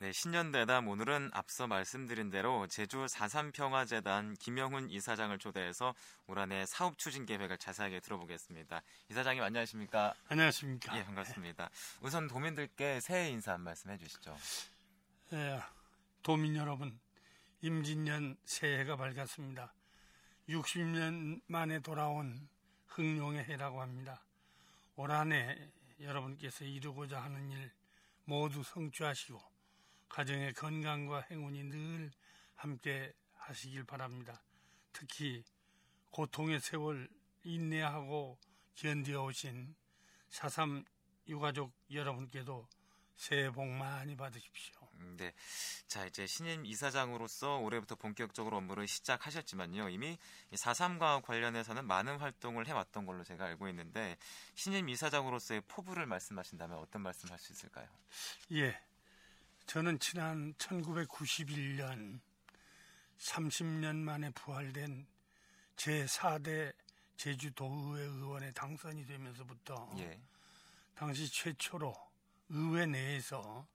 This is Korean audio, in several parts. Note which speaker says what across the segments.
Speaker 1: 네, 신년대담 오늘은 앞서 말씀드린 대로 제주 4.3평화재단 김영훈 이사장을 초대해서 올 한해 사업 추진 계획을 자세하게 들어보겠습니다. 이사장님 안녕하십니까?
Speaker 2: 안녕하십니까?
Speaker 1: 예, 반갑습니다. 우선 도민들께 새해 인사 한 말씀 해주시죠.
Speaker 2: 예, 도민 여러분, 임진년 새해가 밝았습니다. 60년 만에 돌아온 흥룡의 해라고 합니다. 올 한해 여러분께서 이루고자 하는 일 모두 성취하시고 가정의 건강과 행운이 늘 함께 하시길 바랍니다. 특히 고통의 세월 인내하고 견디어 오신 4.3 유가족 여러분께도 새해 복 많이 받으십시오.
Speaker 1: 음, 네. 자, 이제 신임 이사장으로서 올해부터 본격적으로 업무를 시작하셨지만요. 이미 4.3과 관련해서는 많은 활동을 해왔던 걸로 제가 알고 있는데, 신임 이사장으로서의 포부를 말씀하신다면 어떤 말씀 할 수 있을까요?
Speaker 2: 예. 저는 지난 1991년 30년 만에 부활된 제4대 제주도의회 의원에 당선이 되면서부터
Speaker 1: 예.
Speaker 2: 당시 최초로 의회 내에서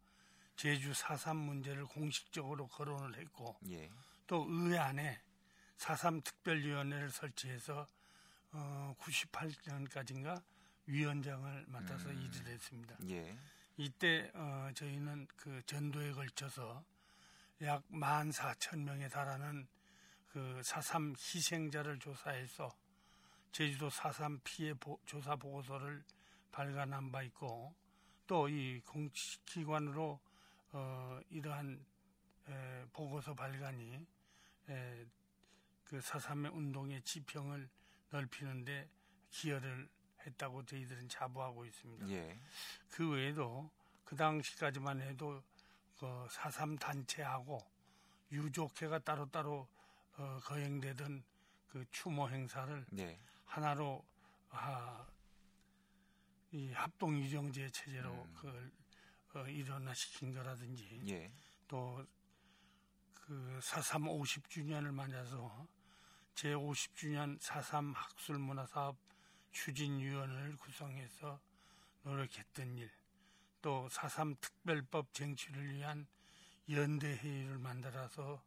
Speaker 2: 제주 4.3 문제를 공식적으로 거론을 했고
Speaker 1: 예.
Speaker 2: 또 의회 안에 4.3 특별위원회를 설치해서 어, 98년까지인가 위원장을 맡아서
Speaker 1: 음.
Speaker 2: 일을 했습니다.
Speaker 1: 예.
Speaker 2: 이때 어, 저희는 그 전도에 걸쳐서 약 14,000명에 달하는 그 4.3 희생자를 조사해서 제주도 4.3 피해 보- 조사 보고서를 발간한 바 있고 또 이 공식기관으로 어, 이러한 에, 보고서 발간이 에, 그 4.3의 운동의 지평을 넓히는데 기여를 했다고 저희들은 자부하고 있습니다.
Speaker 1: 예.
Speaker 2: 그 외에도 그 당시까지만 해도 그4.3 단체하고 유족회가 따로따로 어, 거행되던 그 추모 행사를
Speaker 1: 네.
Speaker 2: 하나로 아, 이 합동 유정제 체제로
Speaker 1: 음.
Speaker 2: 그걸 어, 일어나시킨 거라든지
Speaker 1: 예.
Speaker 2: 또그4.3 50주년을 맞아서 제 50주년 4.3 학술 문화사업 추진위원회를 구성해서 노력했던 일, 또 4.3 특별법 쟁취를 위한 연대회의를 만들어서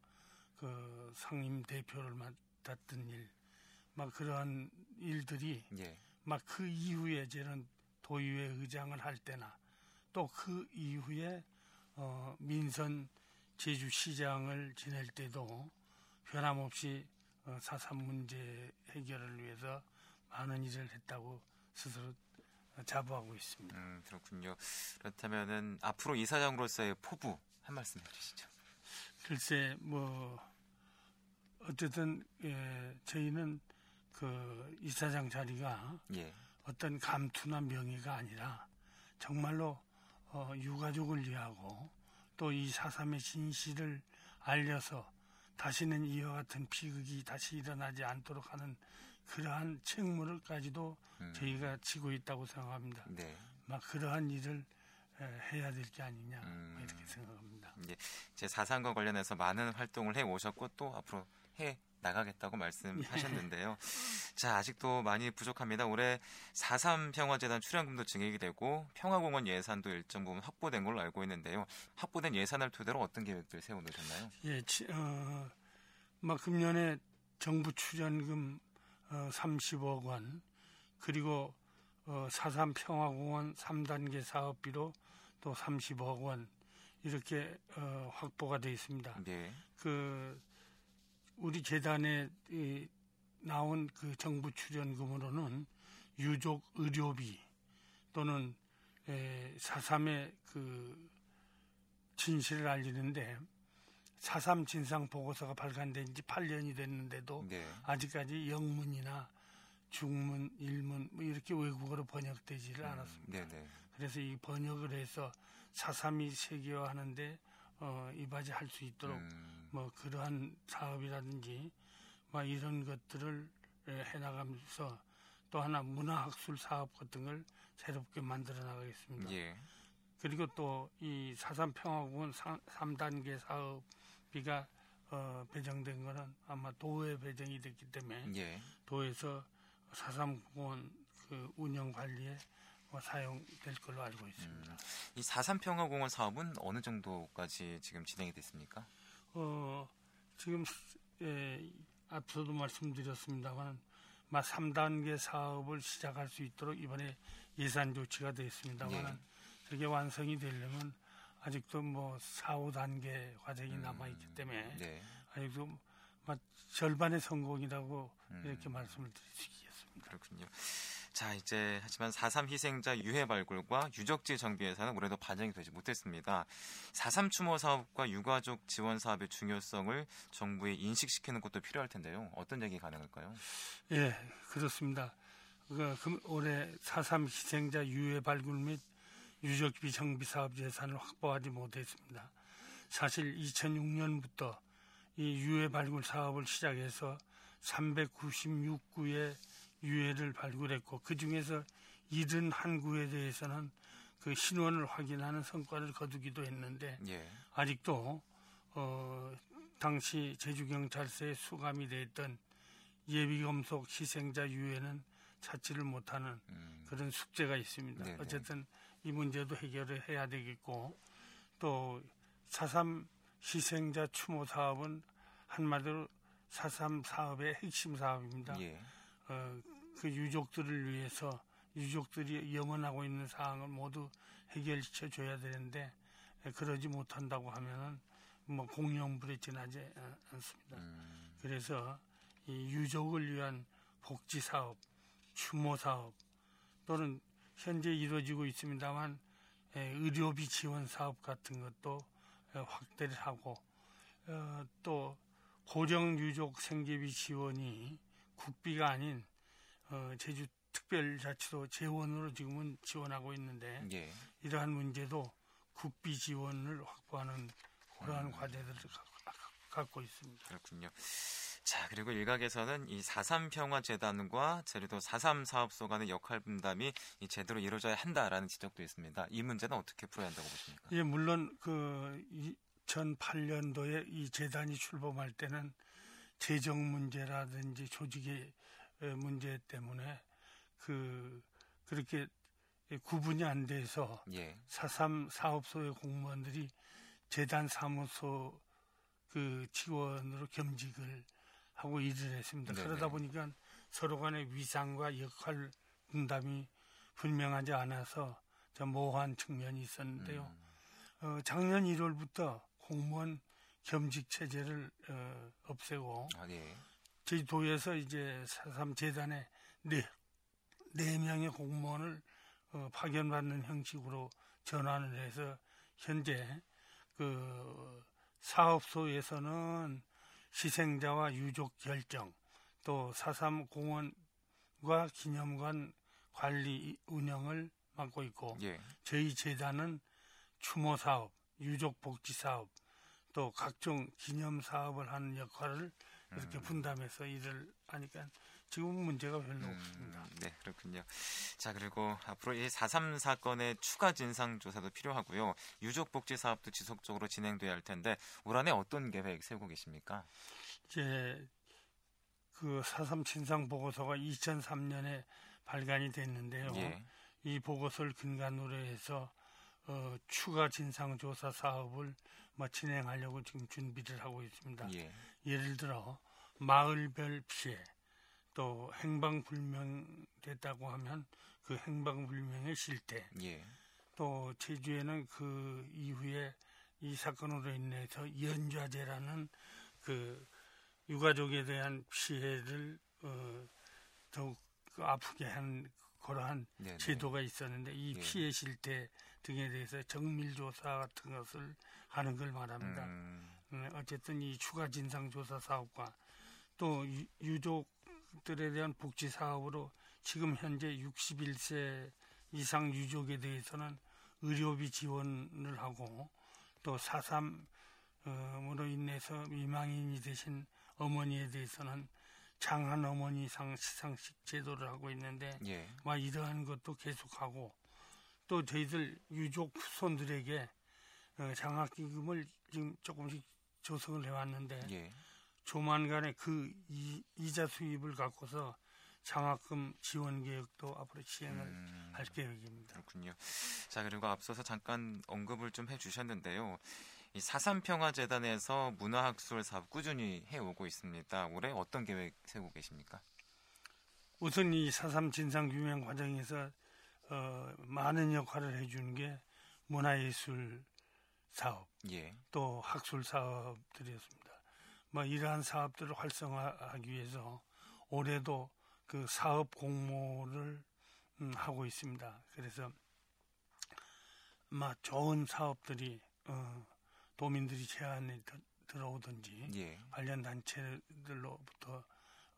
Speaker 2: 그 상임 대표를 맡았던 일, 막 그러한 일들이
Speaker 1: 예.
Speaker 2: 막그 이후에 저는 도의회 의장을 할 때나 또 그 이후에 어, 민선 제주시장을 지낼 때도 변함없이 어, 사삼 문제 해결을 위해서 많은 일을 했다고 스스로 어, 자부하고 있습니다.
Speaker 1: 음, 그렇군요. 그렇다면은 앞으로 이사장으로서의 포부 한 말씀 해주시죠.
Speaker 2: 글쎄 뭐 어쨌든 예, 저희는 그 이사장 자리가
Speaker 1: 예.
Speaker 2: 어떤 감투나 명예가 아니라 정말로 어, 유가족을 위하고 또 이 사삼의 진실을 알려서 다시는 이와 같은 비극이 다시 일어나지 않도록 하는 그러한 책무를까지도
Speaker 1: 음.
Speaker 2: 저희가 지고 있다고 생각합니다.
Speaker 1: 네.
Speaker 2: 막 그러한 일을 에, 해야 될 게 아니냐
Speaker 1: 음.
Speaker 2: 이렇게 생각합니다.
Speaker 1: 예. 제 사상과 관련해서 많은 활동을 해 오셨고 또 앞으로 해 나가겠다고 말씀하셨는데요. 자, 아직도 많이 부족합니다. 올해 4.3 평화재단 출연금도 증액이 되고 평화공원 예산도 일정 부분 확보된 걸로 알고 있는데요. 확보된 예산을 토대로 어떤 계획들 세워놓으셨나요?
Speaker 2: 예, 치- 어, 막 금년에 정부 출연금 어, 30억 원 그리고 어, 4.3 평화공원 3단계 사업비로 또 30억 원 이렇게 어, 확보가 되어 있습니다.
Speaker 1: 네.
Speaker 2: 그 우리 재단에 이, 나온 그 정부 출연금으로는 유족 의료비 또는 에, 4.3의 그 진실을 알리는데 4.3 진상 보고서가 발간된 지 8년이 됐는데도
Speaker 1: 네.
Speaker 2: 아직까지 영문이나 중문, 일문 뭐 이렇게 외국어로 번역되지를 않았습니다.
Speaker 1: 네, 네.
Speaker 2: 그래서 이 번역을 해서 4.3이 세계화하는데 어, 이바지할 수 있도록
Speaker 1: 음,
Speaker 2: 뭐 그러한 사업이라든지 막 이런 것들을 에, 해나가면서 또 하나 문화학술 사업 같은 걸 새롭게 만들어 나가겠습니다.
Speaker 1: 예.
Speaker 2: 그리고 또 이 사삼 평화공원 3단계 사업비가 어, 배정된 거는 아마 도에 배정이 됐기 때문에
Speaker 1: 예.
Speaker 2: 도에서 사삼공원 그 운영 관리에 뭐 사용될 걸로 알고 있습니다. 음,
Speaker 1: 이4.3 평화공원 사업은 어느 정도까지 지금 진행이 됐습니까?
Speaker 2: 어, 지금 예, 앞서도 말씀드렸습니다만 3단계 사업을 시작할 수 있도록 이번에 예산 조치가 됐습니다만 예. 이게 완성이 되려면 아직도 뭐 4, 5단계 과정이 음, 남아있기 때문에 네. 아직도 절반의 성공이라고 음. 이렇게 말씀을 드리겠습니다.
Speaker 1: 그렇군요. 자, 이제 하지만 4.3 희생자 유해 발굴과 유적지 정비 예산은 올해도 반영이 되지 못했습니다. 4.3 추모 사업과 유가족 지원 사업의 중요성을 정부에 인식시키는 것도 필요할 텐데요. 어떤 얘기 가능할까요?
Speaker 2: 예, 그렇습니다. 그, 그 올해 4.3 희생자 유해 발굴 및 유적지 정비 사업 예산을 확보하지 못했습니다. 사실 2006년부터 이 유해 발굴 사업을 시작해서 396구의 유해를 발굴했고 그 중에서 71구에 대해서는 그 신원을 확인하는 성과를 거두기도 했는데 예. 아직도 어, 당시 제주경찰서에 수감이 됐던 예비검속 희생자 유해는 찾지를 못하는 음. 그런 숙제가 있습니다. 네네. 어쨌든 이 문제도 해결을 해야 되겠고 또4.3 희생자 추모 사업은 한마디로 4.3 사업의 핵심 사업입니다. 예. 어, 그 유족들을 위해서 유족들이 염원하고 있는 사항을 모두 해결시켜 줘야 되는데 그러지 못한다고 하면은 뭐 공영불에 지나지 않습니다. 음. 그래서 이 유족을 위한 복지 사업, 추모 사업 또는 현재 이루어지고 있습니다만 의료비 지원 사업 같은 것도 확대를 하고 어, 또 고령 유족 생계비 지원이 국비가 아닌 어, 제주 특별자치도 재원으로 지금은 지원하고 있는데 예. 이러한 문제도 국비 지원을 확보하는 그러한 음. 과제들을 갖고 있습니다.
Speaker 1: 그렇군요. 자, 그리고 일각에서는 이 4.3 평화재단과 제주도 4.3 사업소 간의 역할 분담이 제대로 이루어져야 한다라는 지적도 있습니다. 이 문제는 어떻게 풀어야 한다고 보십니까?
Speaker 2: 예, 물론 그 2008년도에 이 재단이 출범할 때는 재정 문제라든지 조직의 문제 때문에 그 그렇게 구분이 안 돼서 예. 4.3 사업소의 공무원들이 재단 사무소 그 직원으로 겸직을 하고 일을 했습니다. 네네. 그러다 보니까 서로 간의 위상과 역할 분담이 분명하지 않아서 좀 모호한 측면이 있었는데요. 음. 어, 작년 1월부터 공무원 겸직 체제를 어, 없애고 아, 네. 제주도에서 이제 사삼 재단에 네, 네 명의 공무원을 어, 파견받는 형식으로 전환을 해서 현재 그 사업소에서는 희생자와 유족 결정 또 사삼 공원과 기념관 관리 운영을 맡고 있고 예. 저희 재단은 추모 사업, 유족 복지 사업 또 각종 기념 사업을 하는 역할을 이렇게 음. 분담해서 일을 하니까 지금 문제가 별로 음, 없습니다.
Speaker 1: 네, 그렇군요. 자, 그리고 앞으로 이 4.3 사건의 추가 진상 조사도 필요하고요. 유족 복지 사업도 지속적으로 진행돼야 할 텐데 올 한해 어떤 계획 세우고 계십니까?
Speaker 2: 이제 그4.3 진상 보고서가 2003년에 발간이 됐는데요. 예. 이 보고서를 근간으로 해서 어, 추가 진상 조사 사업을 뭐 진행하려고 지금 준비를 하고 있습니다. 예. 예를 들어 마을별 피해 또 행방불명됐다고 하면 그 행방불명의 실태 예. 또 제주에는 그 이후에 이 사건으로 인해서 연좌제라는 그 유가족에 대한 피해를 어, 더욱 아프게 한 그러한 네네. 제도가 있었는데 이 예. 피해 실태 등에 대해서 정밀 조사 같은 것을 하는 걸 말합니다. 음. 음 어쨌든 이 추가 진상 조사 사업과 또 유족들에 대한 복지 사업으로 지금 현재 61세 이상 유족에 대해서는 의료비 지원을 하고 또 4.3으로 인해서 미망인이 되신 어머니에 대해서는 장한 어머니상 시상식 제도를 하고 있는데 예. 막 이러한 것도 계속하고 또 저희들 유족 후손들에게 어, 장학기금을 지금 조금씩 조성을 해왔는데 예. 조만간에 그 이, 이자 수입을 갖고서 장학금 지원 계획도 앞으로 시행을
Speaker 1: 음,
Speaker 2: 할 계획입니다.
Speaker 1: 그렇군요. 자 그리고 앞서서 잠깐 언급을 좀 해주셨는데요. 이 사삼평화재단에서 문화학술 사업 꾸준히 해오고 있습니다. 올해 어떤 계획 세우고 계십니까?
Speaker 2: 우선 이 사삼 진상 규명 과정에서 어, 많은 역할을 해주는 게 문화예술 사업
Speaker 1: 예.
Speaker 2: 또 학술 사업들이었습니다. 뭐 이러한 사업들을 활성화하기 위해서 올해도 그 사업 공모를 음, 하고 있습니다. 그래서 막 좋은 사업들이 어, 도민들이 제안이 들- 들어오든지
Speaker 1: 예.
Speaker 2: 관련 단체들로부터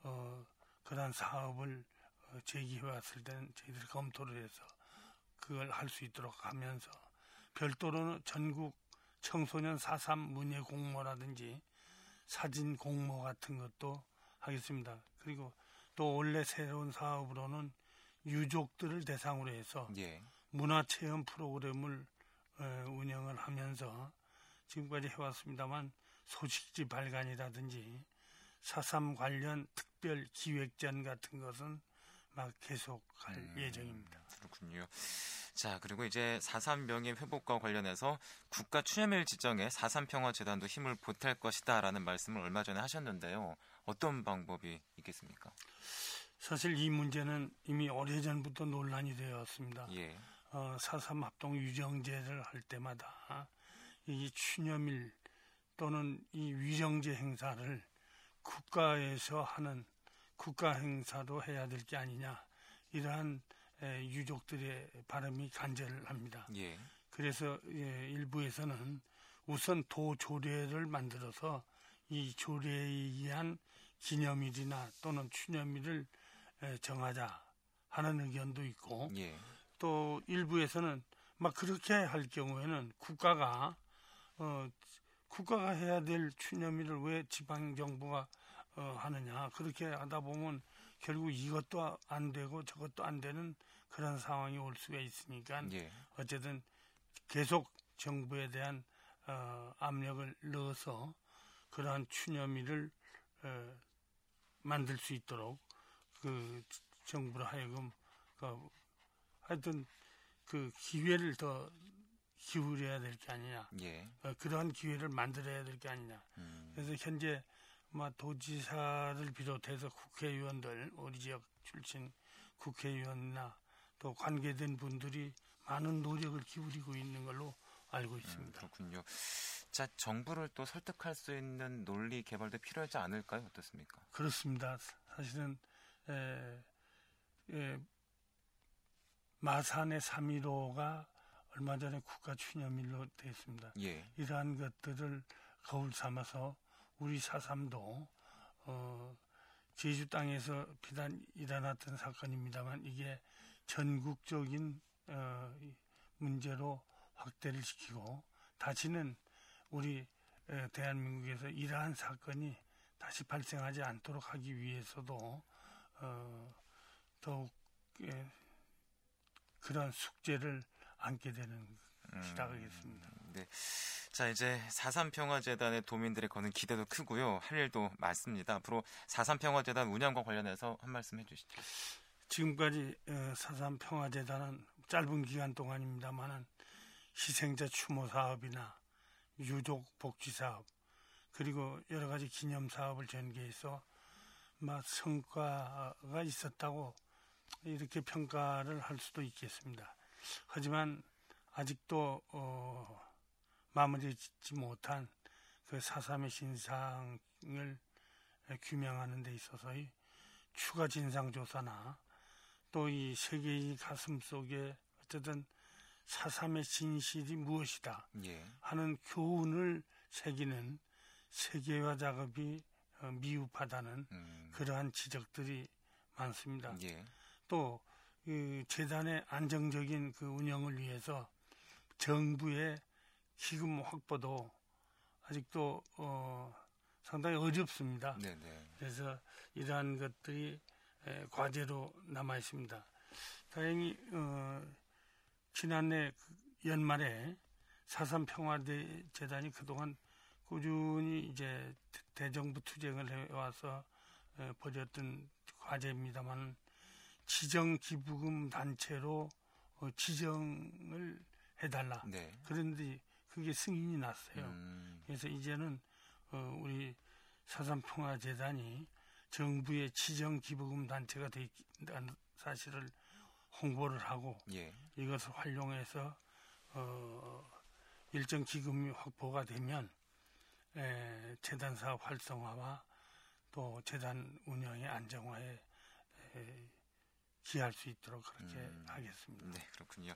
Speaker 2: 어, 그러한 사업을 어, 제기해 왔을 때는 저희들이 검토를 해서 그걸 할 수 있도록 하면서 별도로는 전국 청소년 4.3 문예 공모라든지 사진 공모 같은 것도 하겠습니다. 그리고 또 원래 새로운 사업으로는 유족들을 대상으로 해서
Speaker 1: 예.
Speaker 2: 문화체험 프로그램을 어, 운영을 하면서 지금까지 해왔습니다만 소식지 발간이라든지 사삼 관련 특별 기획전 같은 것은 막 계속할
Speaker 1: 음.
Speaker 2: 예정입니다.
Speaker 1: 그렇군요. 자, 그리고 이제 4.3 명예 회복과 관련해서 국가 추념일 지정에 4.3 평화재단도 힘을 보탤 것이다 라는 말씀을 얼마 전에 하셨는데요. 어떤 방법이 있겠습니까?
Speaker 2: 사실 이 문제는 이미 오래전부터 논란이 되었습니다.
Speaker 1: 예.
Speaker 2: 어, 4.3 합동 유정제를 할 때마다 이 추념일 또는 이 위정제 행사를 국가에서 하는 국가 행사도 해야 될 게 아니냐 이러한 에, 유족들의 바람이 간절합니다.
Speaker 1: 예.
Speaker 2: 그래서 예, 일부에서는 우선 도조례를 만들어서 이 조례에 의한 기념일이나 또는 추념일을 에, 정하자 하는 의견도 있고
Speaker 1: 예.
Speaker 2: 또 일부에서는 막 그렇게 할 경우에는 국가가 어 국가가 해야 될 추념일을 왜 지방 정부가 어 하느냐 그렇게 하다 보면 결국 이것도 안 되고 저것도 안 되는 그런 상황이 올 수가 있으니까
Speaker 1: 예.
Speaker 2: 어쨌든 계속 정부에 대한 어, 압력을 넣어서 그러한 추념일을 어, 만들 수 있도록 그 정부로 하여금 그 하여튼 그 기회를 더 기울여야 될 게 아니냐
Speaker 1: 예.
Speaker 2: 어, 그러한 기회를 만들어야 될 게 아니냐
Speaker 1: 음,
Speaker 2: 그래서 현재 뭐 도지사를 비롯해서 국회의원들 우리 지역 출신 국회의원이나 또 관계된 분들이 많은 노력을 기울이고 있는 걸로 알고
Speaker 1: 음,
Speaker 2: 있습니다.
Speaker 1: 그렇군요. 자, 정부를 또 설득할 수 있는 논리 개발도 필요하지 않을까요? 어떻습니까?
Speaker 2: 그렇습니다. 사실은 에, 에, 마산의 3.15가 얼마 전에 국가 추념일로 됐습니다.
Speaker 1: 예.
Speaker 2: 이러한 것들을 거울 삼아서 우리 사삼도 어, 제주 땅에서 비단 일어났던 사건입니다만 이게 전국적인 어, 이 문제로 확대를 시키고 다시는 우리 에, 대한민국에서 이러한 사건이 다시 발생하지 않도록 하기 위해서도 어, 더욱 예, 그런 숙제를 안게 되는 시작하겠습니다.
Speaker 1: 네. 자, 이제 4.3 평화재단의 도민들의 거는 기대도 크고요. 할 일도 많습니다. 앞으로 4.3 평화재단 운영과 관련해서 한 말씀 해주시죠.
Speaker 2: 지금까지 어, 사삼 평화재단은 짧은 기간 동안입니다만은 희생자 추모 사업이나 유족 복지 사업 그리고 여러 가지 기념 사업을 전개해서 막 성과가 있었다고 이렇게 평가를 할 수도 있겠습니다. 하지만 아직도 어, 마무리 짓지 못한 그 사삼의 신상을 규명하는 데 있어서의 추가 진상 조사나 또 이 세계의 가슴 속에 어쨌든 사삼의 진실이 무엇이다
Speaker 1: 예.
Speaker 2: 하는 교훈을 새기는 세계화 작업이 어, 미흡하다는
Speaker 1: 음,
Speaker 2: 그러한 지적들이 많습니다.
Speaker 1: 예.
Speaker 2: 또 그 재단의 안정적인 그 운영을 위해서 정부의 기금 확보도 아직도 어, 상당히 어렵습니다.
Speaker 1: 네네.
Speaker 2: 그래서 이러한 것들이 에, 과제로 남아 있습니다. 다행히 어, 지난해 그 연말에 사삼 평화대 재단이 그동안 꾸준히 이제 대- 대정부 투쟁을 해와서 에, 벌였던 화제입니다만 지정 기부금 단체로 어, 지정을 해달라.
Speaker 1: 네.
Speaker 2: 그런데 그게 승인이 났어요.
Speaker 1: 음,
Speaker 2: 그래서 이제는 어, 우리 사산평화재단이 정부의 지정 기부금 단체가 되 있다는 사실을 홍보를 하고
Speaker 1: 예.
Speaker 2: 이것을 활용해서 어, 일정 기금이 확보가 되면 에, 재단 사업 활성화와 또 재단 운영의 안정화에 에, 기할 수 있도록 그렇게
Speaker 1: 음.
Speaker 2: 하겠습니다.
Speaker 1: 네, 그렇군요.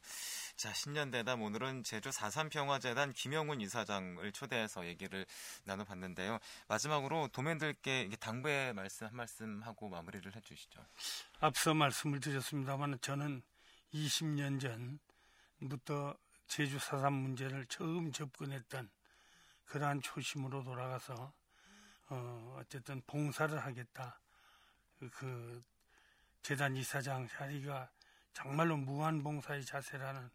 Speaker 1: 자, 신년 대담 오늘은 제주 4.3평화재단 김영훈 이사장을 초대해서 얘기를 나눠봤는데요. 마지막으로 도민들께 이게 당부의 말씀 한 말씀 하고 마무리를 해주시죠.
Speaker 2: 앞서 말씀을 드렸습니다만 저는 20년 전부터 제주 사산 문제를 처음 접근했던 그러한 초심으로 돌아가서 어, 어쨌든 봉사를 하겠다. 그, 그 재단 이사장 자리가 정말로 무한 봉사의 자세라는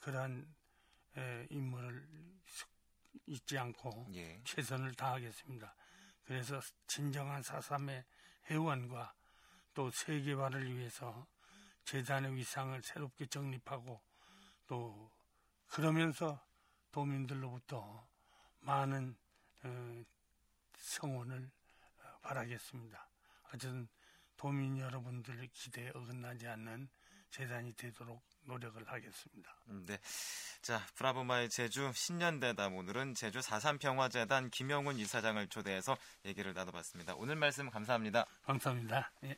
Speaker 2: 그러한 에, 임무를 잊지 않고
Speaker 1: 예.
Speaker 2: 최선을 다하겠습니다. 그래서 진정한 사삼의 회원과 또 세계화를 위해서 재단의 위상을 새롭게 정립하고 또 그러면서 도민들로부터 많은 어, 성원을 어, 바라겠습니다. 어쨌든 도민 여러분들의 기대에 어긋나지 않는 재단이 되도록 노력을 하겠습니다.
Speaker 1: 음, 네. 자, 브라보마의 제주 신년대담 오늘은 제주 4.3평화재단 김영훈 이사장을 초대해서 얘기를 나눠봤습니다. 오늘 말씀 감사합니다.
Speaker 2: 감사합니다. 예.